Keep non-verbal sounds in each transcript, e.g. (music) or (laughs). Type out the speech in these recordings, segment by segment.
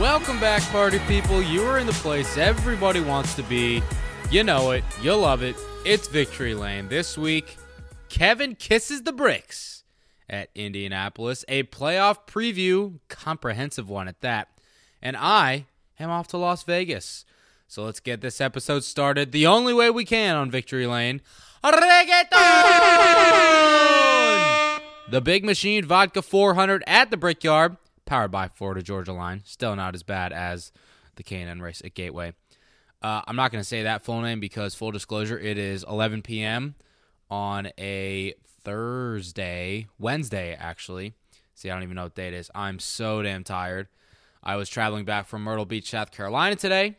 Welcome back, party people. You are in the place everybody wants to be. You know it. You love it. It's Victory Lane. This week, Kevin kisses the bricks at Indianapolis. A playoff preview, comprehensive one at that. And I am off to Las Vegas. So let's get this episode started the only way we can on Victory Lane. Reggaeton! (laughs) The Big Machine Vodka 400 at the Brickyard powered by Florida Georgia Line. Still not as bad as the K&N race at Gateway. Uh, I'm not going to say that full name because, full disclosure, it is 11 p.m. on a Thursday, Wednesday, actually. See, I don't even know what day it is. I'm so damn tired. I was traveling back from Myrtle Beach, South Carolina today,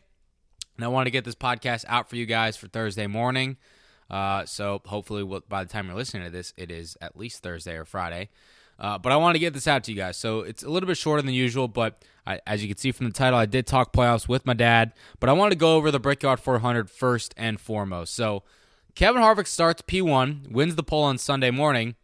and I wanted to get this podcast out for you guys for Thursday morning. Uh, so hopefully, by the time you're listening to this, it is at least Thursday or Friday. Uh, but I want to get this out to you guys. So it's a little bit shorter than usual, but I, as you can see from the title, I did talk playoffs with my dad. But I wanted to go over the Brickyard 400 first and foremost. So Kevin Harvick starts P1, wins the pole on Sunday morning,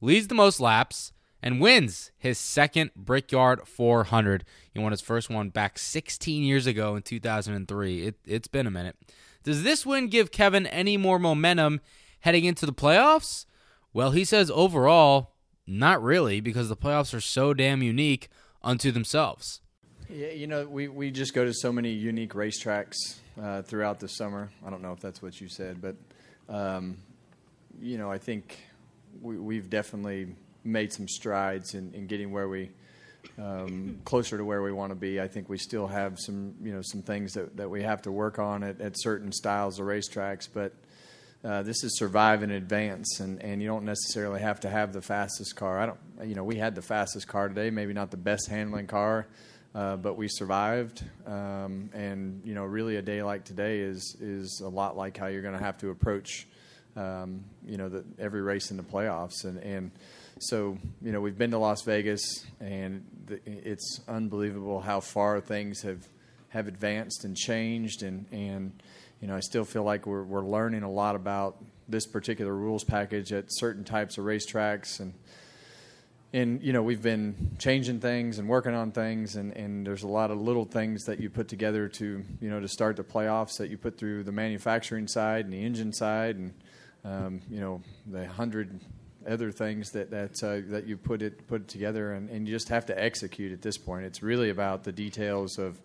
leads the most laps, and wins his second Brickyard 400. He won his first one back 16 years ago in 2003. It, it's been a minute. Does this win give Kevin any more momentum heading into the playoffs? Well, he says overall, not really, because the playoffs are so damn unique unto themselves. Yeah, you know, we, we just go to so many unique racetracks uh, throughout the summer. I don't know if that's what you said, but, um, you know, I think we, we've definitely made some strides in, in getting where we um, closer to where we want to be. I think we still have some, you know, some things that, that we have to work on at, at certain styles of racetracks, but uh, this is survive in advance, and, and you don't necessarily have to have the fastest car. I don't, you know, we had the fastest car today, maybe not the best handling car, uh, but we survived. Um, and you know, really, a day like today is is a lot like how you're going to have to approach, um, you know, the, every race in the playoffs, and and so you know, we've been to Las Vegas, and the, it's unbelievable how far things have have advanced and changed, and and you know, I still feel like we're we're learning a lot about this particular rules package at certain types of racetracks. And and you know we've been changing things and working on things. And, and there's a lot of little things that you put together to you know to start the playoffs that you put through the manufacturing side and the engine side and um, you know the hundred other things that that uh, that you put it put together. And, and you just have to execute at this point. It's really about the details of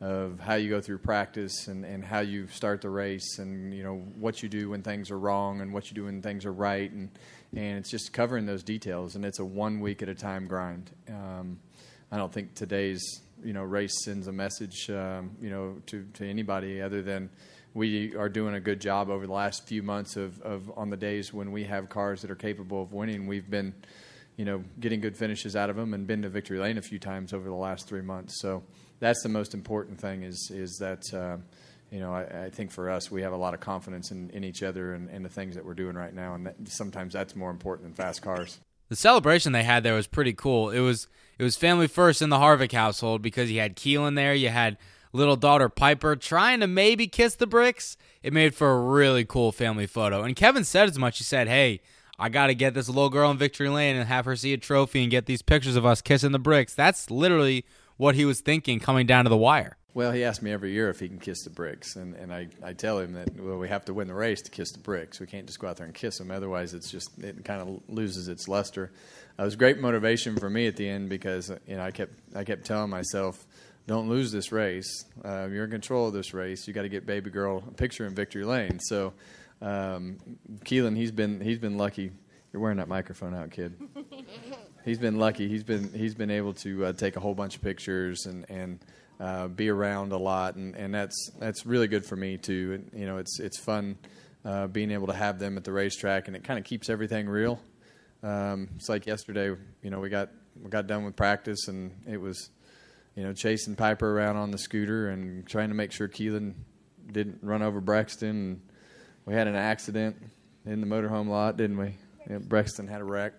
of how you go through practice and, and how you start the race and you know what you do when things are wrong and what you do when things are right and and it's just covering those details and it's a one week at a time grind. Um, I don't think today's you know race sends a message um, you know to, to anybody other than we are doing a good job over the last few months of, of on the days when we have cars that are capable of winning. We've been you know getting good finishes out of them and been to victory lane a few times over the last three months. So that's the most important thing is is that uh, you know I, I, think for us we have a lot of confidence in, in each other and, and the things that we're doing right now and that, sometimes that's more important than fast cars. The celebration they had there was pretty cool. It was it was family first in the Harvick household because you had Keelan there, you had little daughter Piper trying to maybe kiss the bricks. It made for a really cool family photo. And Kevin said as much. He said, "Hey, I got to get this little girl in victory lane and have her see a trophy and get these pictures of us kissing the bricks." That's literally what he was thinking coming down to the wire. Well, he asks me every year if he can kiss the bricks, and, and I, I tell him that well we have to win the race to kiss the bricks. We can't just go out there and kiss them, otherwise it's just it kind of loses its luster. Uh, it was great motivation for me at the end because you know I kept I kept telling myself, don't lose this race. Uh, you're in control of this race. You got to get baby girl a picture in victory lane. So um, Keelan, he's been he's been lucky. You're wearing that microphone out, kid. (laughs) he's been lucky. He's been he's been able to uh, take a whole bunch of pictures and and uh, be around a lot, and, and that's that's really good for me too. And, you know, it's it's fun uh, being able to have them at the racetrack, and it kind of keeps everything real. Um, it's like yesterday, you know, we got we got done with practice, and it was you know, chasing Piper around on the scooter and trying to make sure Keelan didn't run over Braxton. And we had an accident in the motorhome lot, didn't we? Yeah, Braxton had a wreck.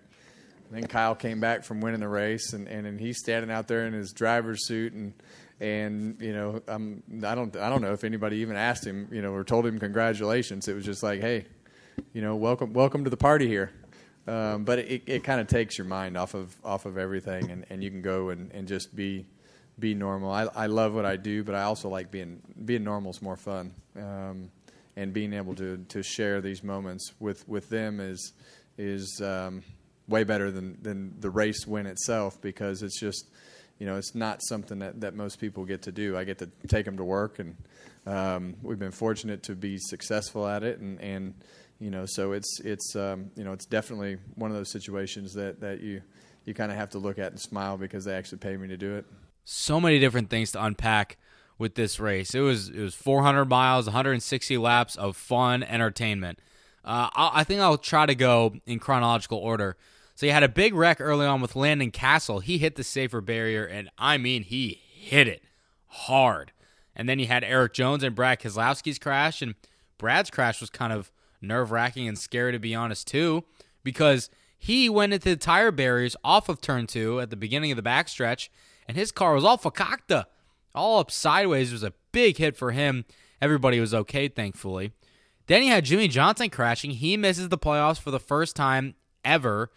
Then Kyle came back from winning the race, and, and, and he's standing out there in his driver's suit, and and you know, I'm, I don't I don't know if anybody even asked him, you know, or told him congratulations. It was just like, hey, you know, welcome welcome to the party here. Um, but it, it kind of takes your mind off of off of everything, and, and you can go and, and just be be normal. I, I love what I do, but I also like being being normal is more fun, um, and being able to, to share these moments with, with them is is um, way better than, than the race win itself because it's just you know it's not something that, that most people get to do. I get to take them to work, and um, we've been fortunate to be successful at it, and, and you know so it's it's um, you know it's definitely one of those situations that, that you you kind of have to look at and smile because they actually pay me to do it so many different things to unpack with this race. It was it was 400 miles, 160 laps of fun entertainment. Uh, I think I'll try to go in chronological order. So you had a big wreck early on with Landon Cassill. He hit the safer barrier, and I mean he hit it hard. And then you had Erik Jones and Brad Keselowski's crash, and Brad's crash was kind of nerve wracking and scary to be honest too, because he went into the tire barriers off of turn two at the beginning of the backstretch and his car was all fakakta, all up sideways. It was a big hit for him. Everybody was okay, thankfully. Then you had Jimmie Johnson crashing. He misses the playoffs for the first time ever.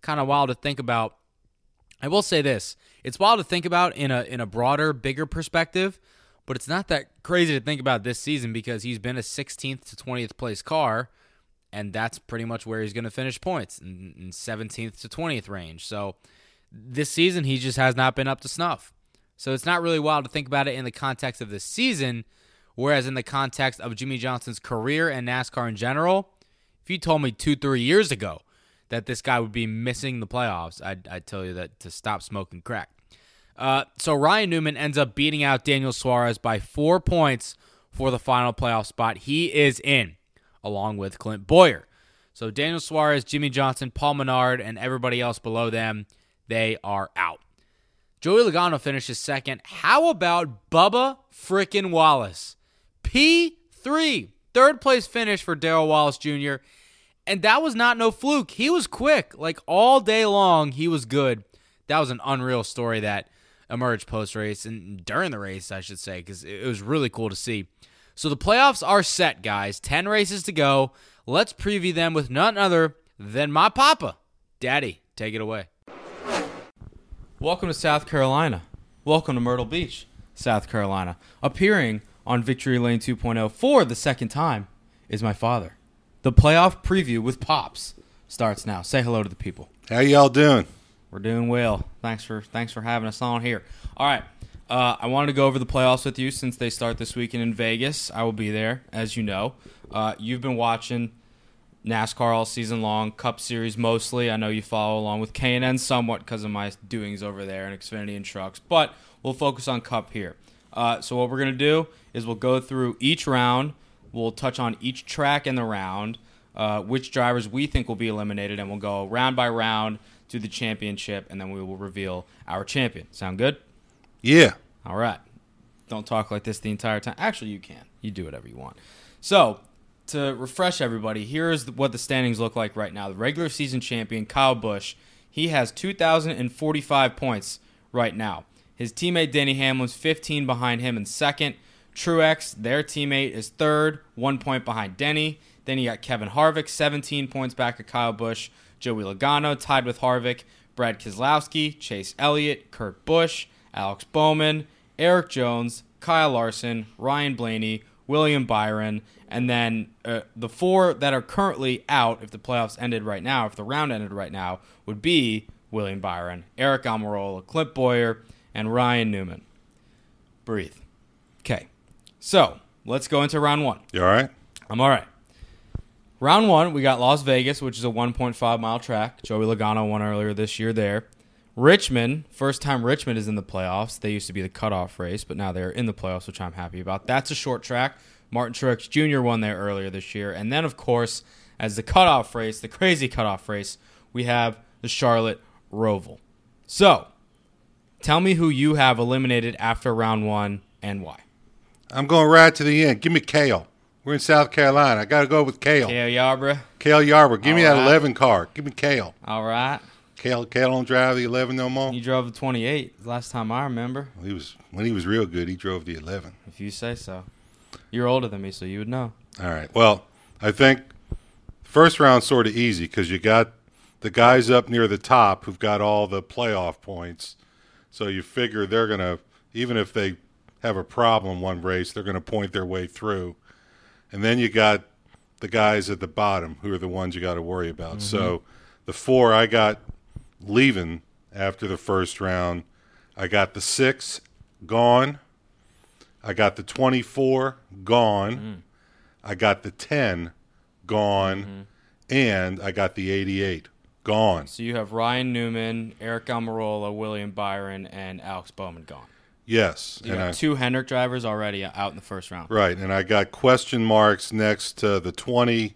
Kind of wild to think about. I will say this: it's wild to think about in a in a broader, bigger perspective, but it's not that crazy to think about this season because he's been a 16th to 20th place car, and that's pretty much where he's going to finish points in, in 17th to 20th range. So this season he just has not been up to snuff. So it's not really wild to think about it in the context of this season, whereas in the context of Jimmie Johnson's career and NASCAR in general, if you told me two, three years ago that this guy would be missing the playoffs, I'd, I'd tell you that to stop smoking crack. Uh, so Ryan Newman ends up beating out Daniel Suarez by four points for the final playoff spot. He is in, along with Clint Bowyer. So Daniel Suarez, Jimmie Johnson, Paul Menard, and everybody else below them they are out. Joey Logano finishes second. How about Bubba frickin' Wallace? P3, third place finish for Darrell Wallace Jr. And that was not no fluke. He was quick. Like all day long, he was good. That was an unreal story that emerged post race and during the race, I should say, because it was really cool to see. So the playoffs are set, guys. 10 races to go. Let's preview them with none other than my papa. Daddy, take it away. Welcome to South Carolina. Welcome to Myrtle Beach, South Carolina. Appearing on Victory Lane 2.0 for the second time is my father. The playoff preview with Pops starts now. Say hello to the people. How y'all doing? We're doing well. Thanks for thanks for having us on here. All right. Uh, I wanted to go over the playoffs with you since they start this weekend in Vegas. I will be there, as you know. Uh, you've been watching NASCAR all season long, Cup Series mostly. I know you follow along with K&N somewhat because of my doings over there in Xfinity and trucks, but we'll focus on Cup here. Uh, so what we're gonna do is we'll go through each round. We'll touch on each track in the round, uh, which drivers we think will be eliminated, and we'll go round by round to the championship, and then we will reveal our champion. Sound good? Yeah. All right. Don't talk like this the entire time. Actually, you can. You do whatever you want. So to refresh everybody, here's what the standings look like right now. The regular season champion, Kyle Busch, he has 2,045 points right now. His teammate Denny Hamlin's 15 behind him in second. Truex, their teammate, is third, one point behind Denny. Then you got Kevin Harvick, 17 points back of Kyle Busch. Joey Logano tied with Harvick. Brad Keselowski, Chase Elliott, Kurt Busch, Alex Bowman, Erik Jones, Kyle Larson, Ryan Blaney, William Byron, and then uh, the four that are currently out, if the playoffs ended right now, if the round ended right now, would be William Byron, Aric Almirola, Clint Bowyer, and Ryan Newman. Breathe. Okay. So let's go into round one. You all right? I'm all right. Round one, we got Las Vegas, which is a 1.5 mile track. Joey Logano won earlier this year there. Richmond, first time Richmond is in the playoffs. They used to be the cutoff race, but now they're in the playoffs, which I'm happy about. That's a short track. Martin Truex Jr. won there earlier this year. And then, of course, as the cutoff race, the crazy cutoff race, we have the Charlotte Roval. So, Tell me who you have eliminated after round one and why. I'm going right to the end. Give me Cale. We're in South Carolina. I got to go with Cale. Kale Yarborough. Cale Yarber. Give me All that right. 11 car. Give me Cale. All right. Kale, Cale don't drive the 11 no more. You drove the 28 last time I remember, He was when he was real good. He drove the 11. if you say so. You're older than me, so you would know. All right. Well, I think first round sort of easy because you got the guys up near the top who've got all the playoff points. So you figure they're gonna even if they have a problem one race, they're gonna point their way through. And then you got the guys at the bottom who are the ones you got to worry about. Mm-hmm. So the four I got leaving after the first round, I got the six gone. I got the 24 gone. Mm-hmm. I got the 10 gone. Mm-hmm. And I got the 88 gone. So you have Ryan Newman, Aric Almirola, William Byron, and Alex Bowman gone. Yes. You and got I, two Hendrick drivers already out in the first round. right. And I got question marks next to the 20,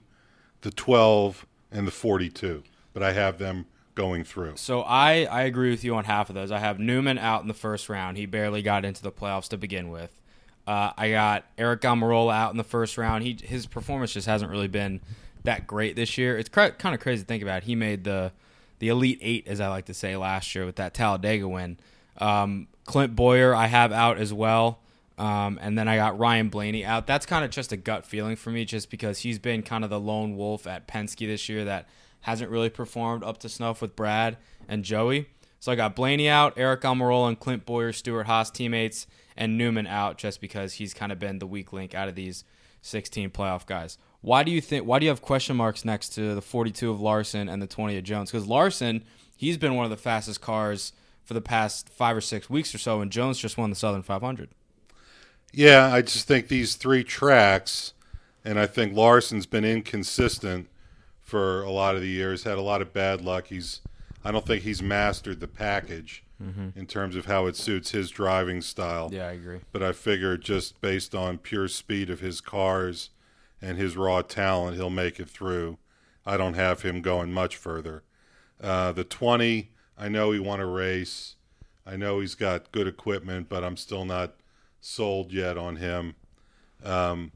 the 12, and the 42. But I have them going through. So I, I agree with you on half of those. I have Newman out in the first round. He barely got into the playoffs to begin with. Uh, I got Aric Almirola out in the first round. He his performance just hasn't really been that great this year. It's kind of crazy to think about. He made the the elite eight, as I like to say, last year with that Talladega win. Um, Clint Bowyer I have out as well. Um, and then I got Ryan Blaney out. That's kind of just a gut feeling for me, just because he's been kind of the lone wolf at Penske this year that hasn't really performed up to snuff with Brad and Joey. So I got Blaney out, Aric Almirola and Clint Bowyer, Stewart Haas teammates, and Newman out just because he's kind of been the weak link out of these 16 playoff guys. Why do you think? Why do you have question marks next to the 42 of Larson and the 20 of Jones? Because Larson, he's been one of the fastest cars for the past five or six weeks or so, and Jones just won the Southern 500. Yeah, I just think these three tracks, and I think Larson's been inconsistent for a lot of the years. Had a lot of bad luck. He's, I don't think he's mastered the package in terms of how it suits his driving style. Yeah, I agree. But I figure just based on pure speed of his cars and his raw talent, he'll make it through. I don't have him going much further. Uh, the 20, I know he won a race. I know he's got good equipment, but I'm still not sold yet on him. Um,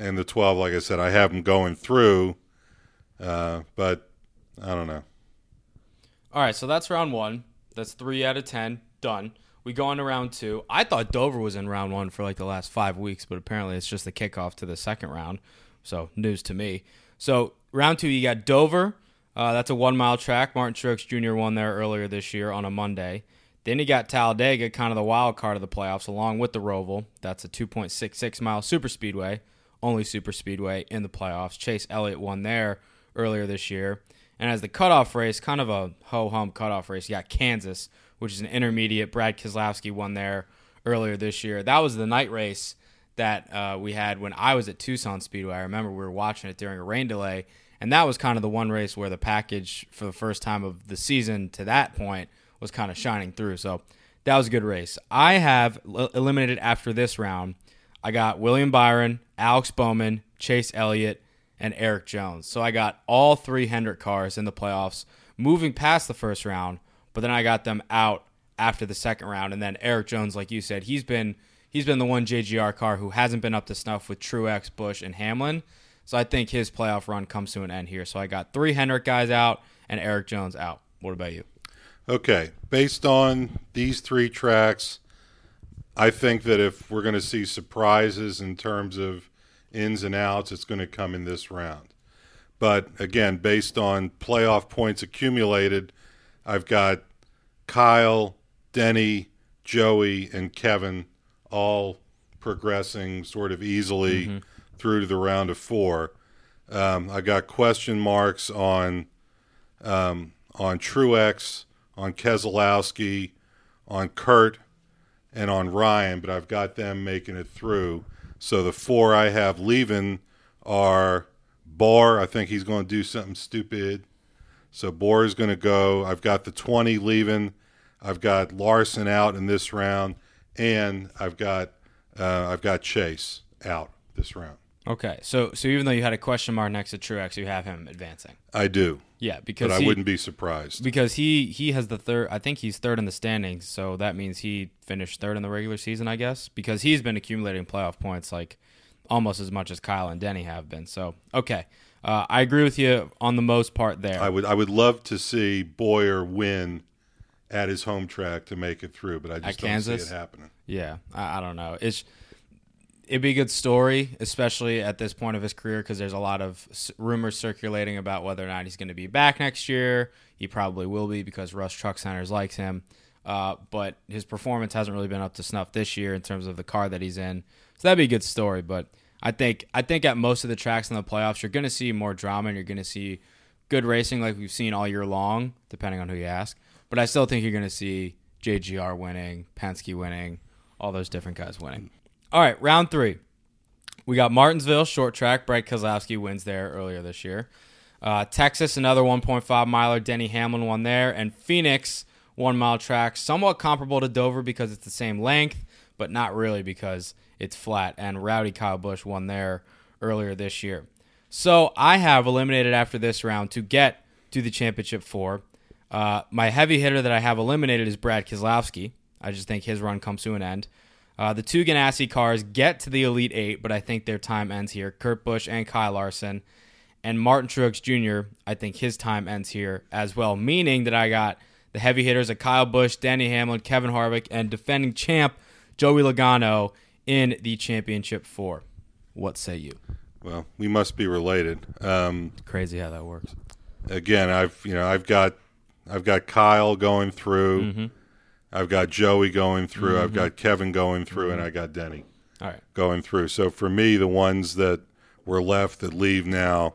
and the 12, like I said, I have him going through, uh, but I don't know. All right, so that's round one. That's three out of ten done. We go on to round two. I thought Dover was in round one for like the last five weeks, but apparently it's just the kickoff to the second round. So news to me. So round two, you got Dover. Uh, that's a one mile track. Martin Truex Jr. won there earlier this year on a Monday. Then you got Talladega, kind of the wild card of the playoffs, along with the Roval. That's a 2.66 mile super speedway, only super speedway in the playoffs. Chase Elliott won there earlier this year. And as the cutoff race, kind of a ho hum cutoff race, you got Kansas, which is an intermediate. Brad Keselowski won there earlier this year. That was the night race that uh, we had when I was at Tucson Speedway. I remember we were watching it during a rain delay, and that was kind of the one race where the package for the first time of the season to that point was kind of shining through. So that was a good race. I have eliminated after this round. I got William Byron, Alex Bowman, Chase Elliott, and Erik Jones. So I got all three Hendrick cars in the playoffs moving past the first round, but then I got them out after the second round. And then Erik Jones, like you said, he's been he's been the one JGR car who hasn't been up to snuff with Truex, Busch, and Hamlin. So I think his playoff run comes to an end here. So I got three Hendrick guys out and Erik Jones out. What about you? Okay, based on these three tracks, I think that if we're going to see surprises in terms of ins and outs, it's going to come in this round. But again, based on playoff points accumulated, I've got Kyle, Denny, Joey, and Kevin all progressing sort of easily mm-hmm. Through to the round of four. Um, I got question marks on um, on Truex, on Keselowski, on Kurt, and on Ryan, but I've got them making it through. So the four I have leaving are Barr. I think he's going to do something stupid. So Bohr is going to go. I've got the 20 leaving. I've got Larson out in this round, and I've got uh, I've got Chase out this round. Okay, so so even though you had a question mark next to Truex, you have him advancing. I do, Yeah, because but I he, wouldn't be surprised. because he he has the third. I think he's third in the standings, so that means he finished third in the regular season, I guess, because he's been accumulating playoff points like almost as much as Kyle and Denny have been. So okay, uh, I agree with you on the most part there. I would I would love to see Bowyer win at his home track to make it through, but I just don't Kansas? see it happening. Yeah, I, I don't know. It's it'd be a good story, especially at this point of his career, because there's a lot of rumors circulating about whether or not he's going to be back next year. He probably will be because Rush Truck Centers likes him, uh, but his performance hasn't really been up to snuff this year in terms of the car that he's in. So that'd be a good story. But I think I think at most of the tracks in the playoffs, you're going to see more drama and you're going to see good racing like we've seen all year long, depending on who you ask. But I still think you're going to see JGR winning, Penske winning, all those different guys winning. All right, round three. We got Martinsville short track. Brett Keselowski wins there earlier this year. Uh, Texas, another 1.5 miler. Denny Hamlin won there. And Phoenix, one mile track. Somewhat comparable to Dover because it's the same length, but not really because it's flat. And Rowdy Kyle Busch won there earlier this year. So I have eliminated after this round to get to the championship four. Uh, my heavy hitter that I have eliminated is Brad Keselowski. I just think his run comes to an end. Uh, the two Ganassi cars get to the Elite Eight, but I think their time ends here. Kurt Busch and Kyle Larson. And Martin Truex Jr., I think his time ends here as well, meaning that I got the heavy hitters of Kyle Busch, Denny Hamlin, Kevin Harvick, and defending champ Joey Logano in the championship four. What say you? Well, we must be related. Um, Crazy how that works. again, I've you know I've got I've got Kyle going through, Mm-hmm. I've got Joey going through, I've got Kevin going through, and I got Denny All right. going through. So for me, the ones that were left that leave now,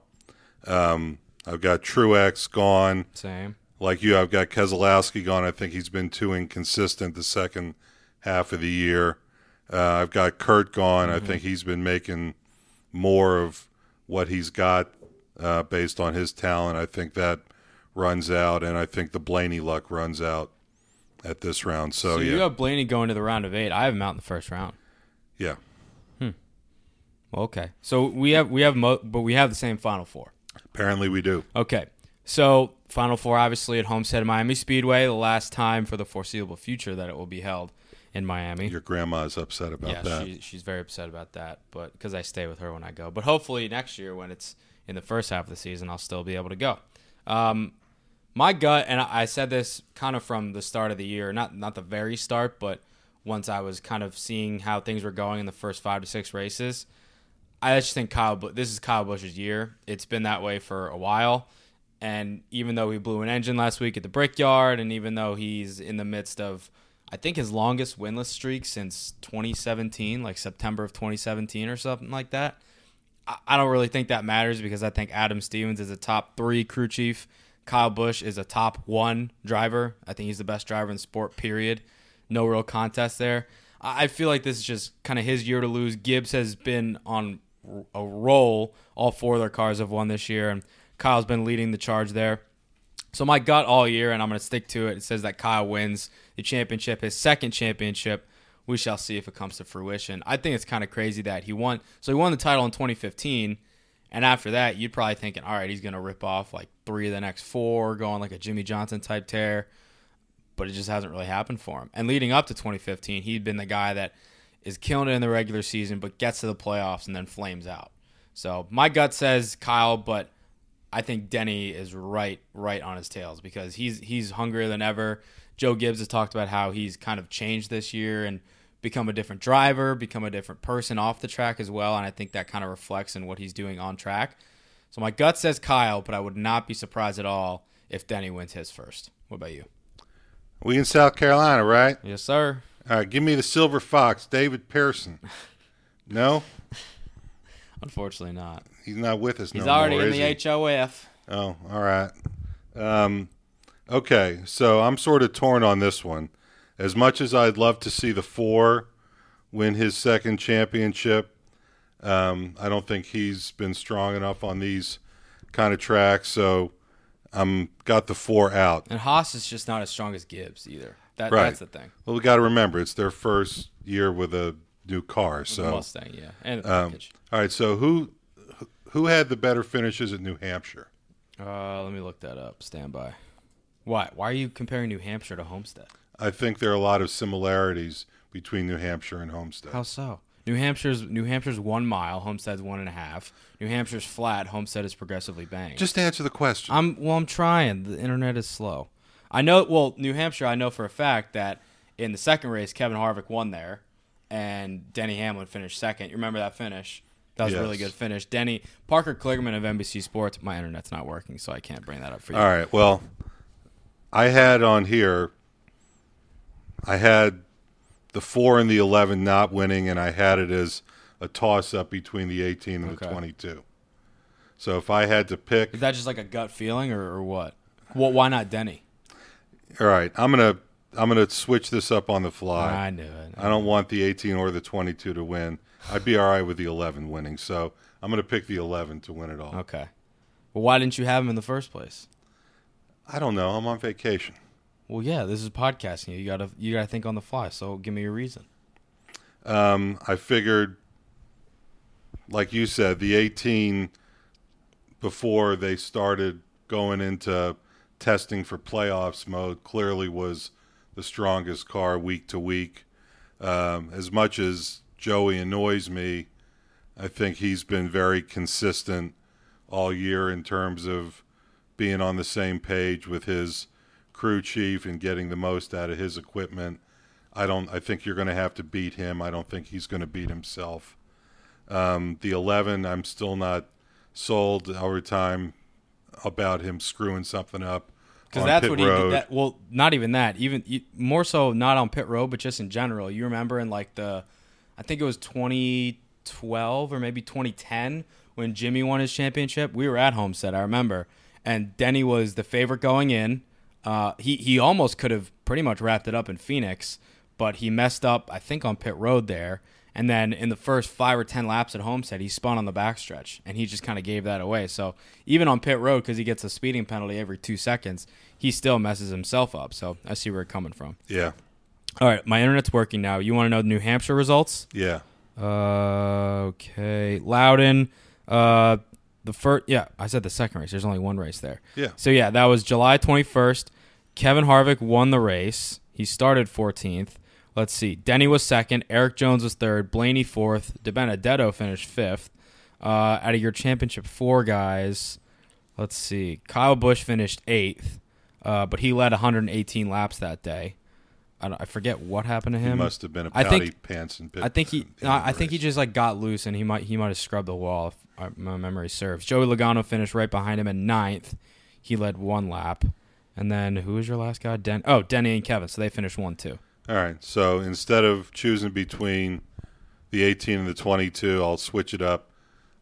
um, I've got Truex gone. Same. Like you, I've got Keselowski gone. I think he's been too inconsistent the second half of the year. Uh, I've got Kurt gone. I think he's been making more of what he's got uh, based on his talent. I think that runs out, and I think the Blaney luck runs out at this round. So, So yeah, you have Blaney going to the round of eight. I have him out in the first round. yeah. Well, okay. So we have we have mo- but we have the same final four. Apparently, we do. Okay. So final four, obviously at Homestead Miami Speedway, the last time for the foreseeable future that it will be held in Miami. Your grandma is upset about yeah, that. she, she's very upset about that, but because I stay with her when I go. But hopefully next year, when it's in the first half of the season, I'll still be able to go. Um, my gut, and I said this kind of from the start of the year, not not the very start, but once I was kind of seeing how things were going in the first five to six races, I just think Kyle. This is Kyle Busch's year. It's been that way for a while, and even though he blew an engine last week at the Brickyard, and even though he's in the midst of, I think his longest winless streak since 2017, like September of 2017 or something like that. I don't really think that matters because I think Adam Stevens is a top three crew chief. Kyle Busch is a top one driver. I think he's the best driver in sport, period. No real contest there. I feel like this is just kind of his year to lose. Gibbs has been on a roll. All four of their cars have won this year, and Kyle's been leading the charge there. So my gut all year, and I'm going to stick to it. It says that Kyle wins the championship, his second championship. We shall see if it comes to fruition. I think it's kind of crazy that he won. So he won the title in 2015, and after that, you'd probably thinking, all right, he's going to rip off like three of the next four, go on like a Jimmie Johnson type tear. But it just hasn't really happened for him. And leading up to 2015, he'd been the guy that is killing it in the regular season, but gets to the playoffs and then flames out. So my gut says Kyle, but I think Denny is right, right on his tails because he's he's hungrier than ever. Joe Gibbs has talked about how he's kind of changed this year and become a different driver, become a different person off the track as well, and I think that kind of reflects in what he's doing on track. So my gut says Kyle, but I would not be surprised at all if Denny wins his first. What about you? We in South Carolina, right? Yes, sir. All right, give me the Silver Fox, David Pearson. (laughs) No, Unfortunately, not. he's not with us. He's no already more, in the he? HOF. Oh, all right. Um, okay, so I'm sort of torn on this one. As much as I'd love to see the four win his second championship, um, I don't think he's been strong enough on these kind of tracks. So I'm got the four out. And Haas is just not as strong as Gibbs either. That, Right. That's the thing. Well, we got to remember it's their first year with a new car. So Mustang, yeah, and um, all right. So who who had the better finishes at New Hampshire? Uh, let me look that up. Stand by. Why? Why are you comparing New Hampshire to Homestead? I think there are a lot of similarities between New Hampshire and Homestead. How so? New Hampshire's New Hampshire's one mile. Homestead's one and a half. New Hampshire's flat. Homestead is progressively banked. Just answer the question. I'm well. I'm trying. The internet is slow. I know. Well, New Hampshire. I know for a fact that in the second race, Kevin Harvick won there, and Denny Hamlin finished second. You remember that finish? That was a really good finish. Denny Parker Kligerman of NBC Sports. My internet's not working, so I can't bring that up for you. All right. Well, I had on here. I had the four and the eleven not winning, and I had it as a toss up between the eighteen and the twenty-two. So if I had to pick, Is that just like a gut feeling, or, or what? Well, why not Denny? all right, I'm gonna I'm gonna switch this up on the fly. I knew it. I don't want the 18 or the 22 to win. I'd be all right with the 11 winning. So I'm going to pick the 11 to win it all. Okay. Well, why didn't you have him in the first place? I don't know. I'm on vacation. Well, yeah, this is podcasting. You gotta you gotta think on the fly. So give me your reason. Um, I figured, like you said, the 18 before they started going into testing for playoffs mode clearly was the strongest car week to week. Um, as much as Joey annoys me, I think he's been very consistent all year in terms of being on the same page with his crew chief and getting the most out of his equipment. I don't. I think you're going to have to beat him. I don't think he's going to beat himself. Um, the 11, I'm still not sold over time about him screwing something up. Because that's pit what he road. did. That, well, not even that. Even more so, not on pit road, but just in general. You remember in like the, I think it was 2012 or maybe 2010 when Jimmie won his championship. We were at Homestead, I remember, and Denny was the favorite going in. Uh, he he almost could have pretty much wrapped it up in Phoenix, but he messed up. I think on pit road there. And then in the first five or ten laps at Homestead, he spun on the backstretch, and he just kind of gave that away. So even on pit road, because he gets a speeding penalty every two seconds, he still messes himself up. So I see where you're coming from. Yeah, All right, my internet's working now. You want to know the New Hampshire results? yeah. Uh, okay, Loudon. Uh, the first, yeah, I said the second race. There's only one race there. Yeah. So yeah, that was July 21st. Kevin Harvick won the race. He started 14th. Let's see. Denny was second. Erik Jones was third. Blaney fourth. DiBenedetto finished fifth. Uh, out of your championship four guys, let's see. Kyle Busch finished eighth, uh, but he led 118 laps that day. I, I forget what happened to He him. must have been a I pouty think- pants and pit. I think he, I think he just like got loose and he might he might have scrubbed the wall if my memory serves. Joey Logano finished right behind him in ninth. He led one lap, and then who was your last guy? Den. Oh, Denny and Kevin. So they finished one two. All right. So instead of choosing between the 18 and the 22, I'll switch it up.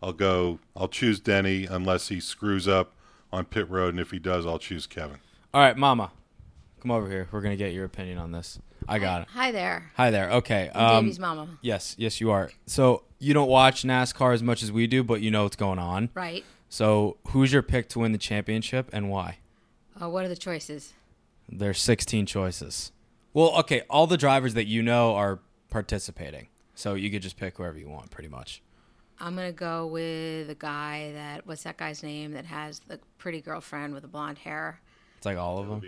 I'll go. I'll choose Denny unless he screws up on pit road, and if he does, I'll choose Kevin. All right, Mama, come over here. We're gonna get your opinion on this. I got it. Hi there. Hi there. Okay. Um, Davey's mama. yes, yes, you are. So you don't watch NASCAR as much as we do, but you know what's going on. Right. So who's your pick to win the championship and why? Uh, what are the choices? There's 16 choices. Well, okay, all the drivers that you know are participating. So you could just pick whoever you want, pretty much. I'm gonna go with the guy that what's that guy's name that has the pretty girlfriend with the blonde hair, It's like all of them.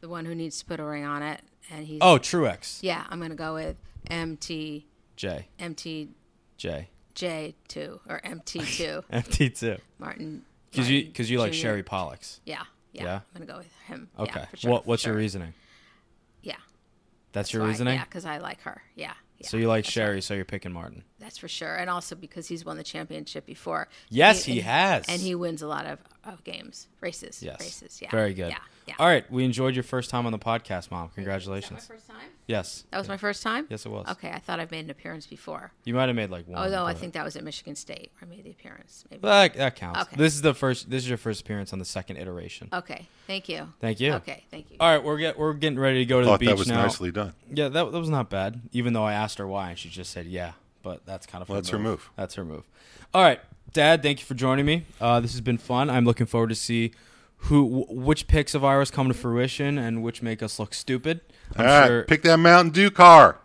the one who needs to put a ring on it, and he's Oh, Truex. yeah. I'm gonna go with MT J. MTJ J. two or MT two (laughs) MT2. Martin. Because you, cause you like. Sherry Pollex. Yeah, yeah. Yeah? I'm gonna go with him. Yeah, Okay. for sure, what, for what's your sure. reasoning? Yeah. That's your why- reasoning? Yeah, because I like her. Yeah. yeah so you like that's Sherry, so you're picking Martin. That's for sure, and also because he's won the championship before. Yes, he and has. and he wins a lot of, of games, races, Yes. races. Yeah, Very good. Yeah, yeah. All right. We enjoyed your first time on the podcast, Mom. Is Congratulations. that my first time? Yes. That was my first time. Yes, it was. Okay, I thought I've made an appearance before. You might have made like one. Oh no, I think that was at Michigan State where I made the appearance. Maybe. That, that counts. Okay. This is the first. This is your first appearance on the second iteration. Okay, thank you. Thank you. Okay, thank you. All right, we're get we're getting ready to go to Thought the beach that was now. nicely done. Yeah, that, that was not bad. Even though I asked her why, and she just said yeah. But that's kind of Well, that's her move. That's her move. All right, Dad. Thank you for joining me. Uh, this has been fun. I'm looking forward to see who, wh- which picks of ours come to fruition, and which make us look stupid. I'm All right, sure. pick that Mountain Dew car.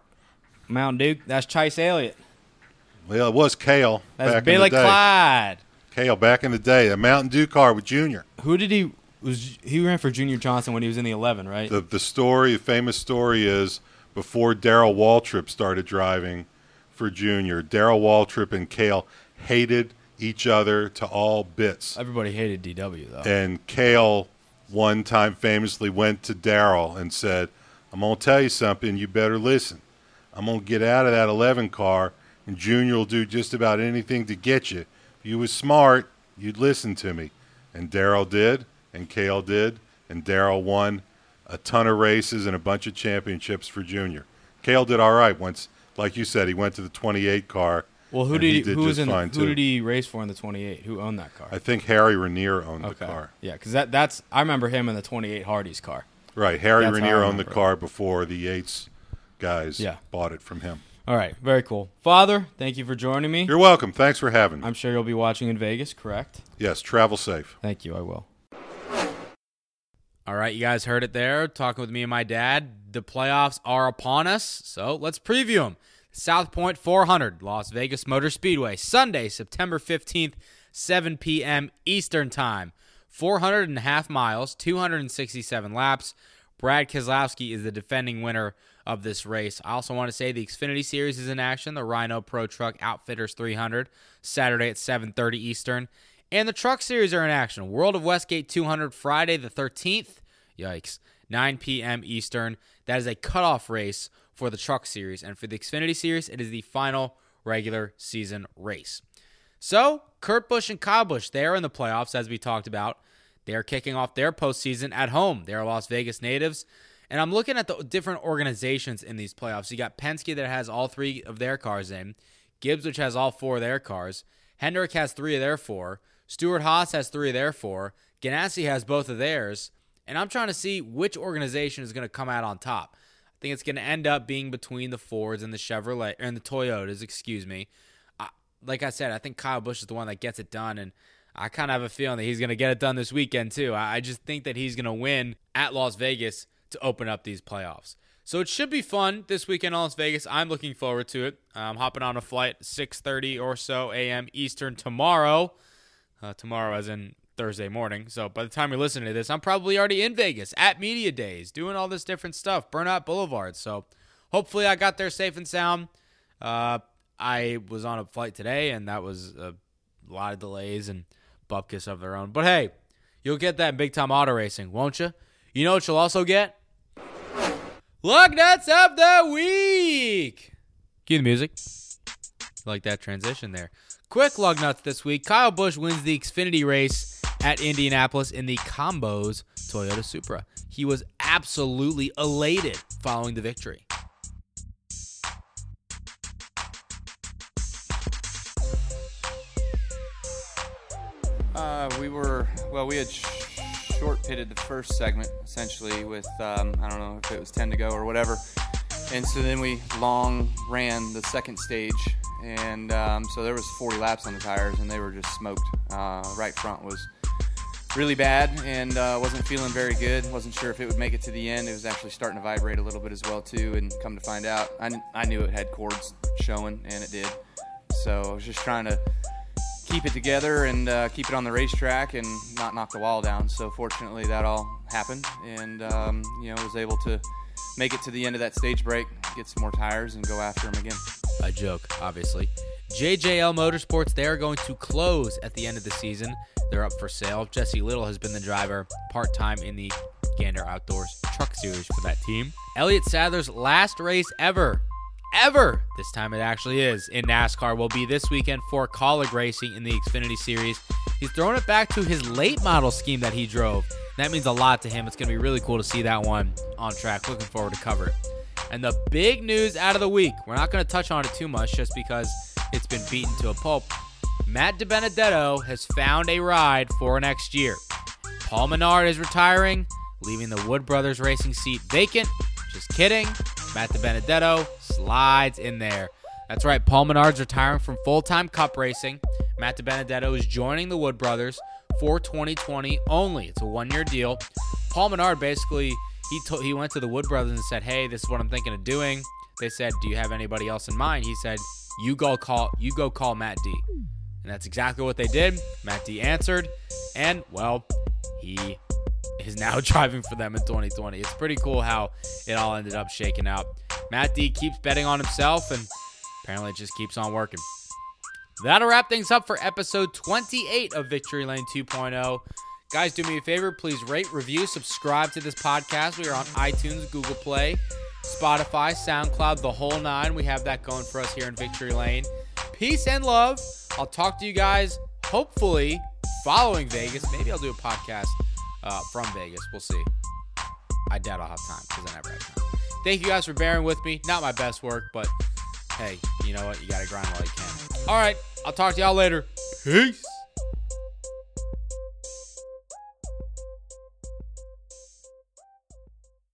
Mountain Dew. That's Chase Elliott. Well, it was Cale That's back Billy in the day. Clyde. Cale back in the day, a Mountain Dew car with Junior. Who did he was? He ran for Junior Johnson when he was in the eleven, right? The the story, the famous story is before Darrell Waltrip started driving for Junior, Darrell Waltrip and Cale hated each other to all bits. Everybody hated DW though. And Cale one time famously went to Darrell and said, I'm going to tell you something. You better listen. I'm going to get out of that 11 car, and Junior will do just about anything to get you. If you was smart, you'd listen to me. And Darrell did, and Cale did, and Darrell won a ton of races and a bunch of championships for Junior. Cale did all right once, like you said, he went to the 28 car. Well, who did he he, who was in? Who too. did he race for in the twenty eight? Who owned that car? I think Harry Ranier owned the car. Yeah, because that that's I remember him in the twenty eight Hardee's car. Right. Harry That's Ranier owned the car before the Yates guys Yeah. bought it from him. All right, very cool. Father, thank you for joining me. You're welcome. Thanks for having me. I'm sure you'll be watching in Vegas, correct? yes, travel safe. Thank you. I will. All right, you guys heard it there. Talking with me and my dad. The playoffs are upon us, so let's preview them. South Point 400, Las Vegas Motor Speedway, Sunday, September 15th, 7 p.m. Eastern Time. 400 and a half miles, 267 laps. Brad Keselowski is the defending winner of this race. I also want to say the Xfinity Series is in action. The Rhino Pro Truck Outfitters 300, Saturday at 7:30 Eastern. And the Truck Series are in action. World of Westgate 200, Friday the 13th. Yikes. 9 p.m. Eastern. That is a cutoff race for the Truck Series. And for the Xfinity Series, it is the final regular season race. So, Kurt Busch and Kyle Busch, they are in the playoffs, as we talked about. They are kicking off their postseason at home. They are Las Vegas natives. And I'm looking at the different organizations in these playoffs. You got Penske that has all three of their cars in, Gibbs, which has all four of their cars, Hendrick has three of their four, Stewart Haas has three of their four, Ganassi has both of theirs. And I'm trying to see which organization is going to come out on top. Think it's going to end up being between the Fords and the Chevrolet and the Toyotas, excuse me. I, like I said, I think Kyle Busch is the one that gets it done, and I kind of have a feeling that he's going to get it done this weekend too. I, I just think that he's going to win at Las Vegas to open up these playoffs. So it should be fun this weekend in Las Vegas. I'm looking forward to it. I'm hopping on a flight 6:30 or so a.m. Eastern tomorrow. Uh, tomorrow, as in Thursday morning. So by the time you're listening to this, I'm probably already in Vegas at media days, doing all this different stuff, Burnout Boulevard. So hopefully I got there safe and sound. Uh, I was on a flight today, and that was a lot of delays and bupkis of their own. But hey, you'll get that in big time auto racing, won't you? You know what you'll also get? Lug nuts of the week. Cue the music. Like that transition there. Quick lug nuts this week. Kyle Busch wins the Xfinity race at Indianapolis in the Combos Toyota Supra. He was absolutely elated following the victory. Uh, we were well. We had sh- short pitted the first segment essentially with um, I don't know if it was ten to go or whatever, and so then we long ran the second stage, and um, so there was 40 laps on the tires, and they were just smoked. Uh, right front was really bad and uh, wasn't feeling very good. wasn't sure if it would make it to the end. It was actually starting to vibrate a little bit as well too, and come to find out, I, I knew it had cords showing, and it did. So I was just trying to keep it together and uh, keep it on the racetrack and not knock the wall down. So fortunately, that all happened, and um, you know was able to make it to the end of that stage break, get some more tires, and go after them again. A joke, obviously. JJL Motorsports, they are going to close at the end of the season. They're up for sale. Jesse Little has been the driver part time in the Gander Outdoors Truck Series for that team. Elliott Sadler's last race ever, ever, this time it actually is, in NASCAR will be this weekend for Kaulig Racing in the Xfinity Series. He's throwing it back to his late model scheme that he drove. That means a lot to him. It's going to be really cool to see that one on track. Looking forward to cover it. And the big news out of the week, we're not going to touch on it too much just because it's been beaten to a pulp. Matt DiBenedetto has found a ride for next year. Paul Menard is retiring, leaving the Wood Brothers racing seat vacant. Just kidding. Matt DiBenedetto slides in there. That's right, Paul Menard's retiring from full time cup racing. Matt DiBenedetto is joining the Wood Brothers for 2020 only. It's a one year deal. Paul Menard basically he he went to the Wood Brothers and said, "Hey, this is what I'm thinking of doing. They said, "Do you have anybody else in mind?" He said, "You go call you go call Matt D." And that's exactly what they did. Matt D answered, and well, he is now (laughs) driving for them in 2020. It's pretty cool how it all ended up shaking out. Matt D keeps betting on himself, and apparently it just keeps on working. That'll wrap things up for episode 28 of Victory Lane 2.0. Guys, do me a favor. Please rate, review, subscribe to this podcast. We are on iTunes, Google Play, Spotify, SoundCloud, the whole nine. We have that going for us here in Victory Lane. Peace and love. I'll talk to you guys hopefully following Vegas. Maybe I'll do a podcast uh, from Vegas. We'll see. I doubt I'll have time because I never have time. Thank you guys for bearing with me. Not my best work, but hey, you know what? You got to grind while you can. All right. I'll talk to y'all later. Peace.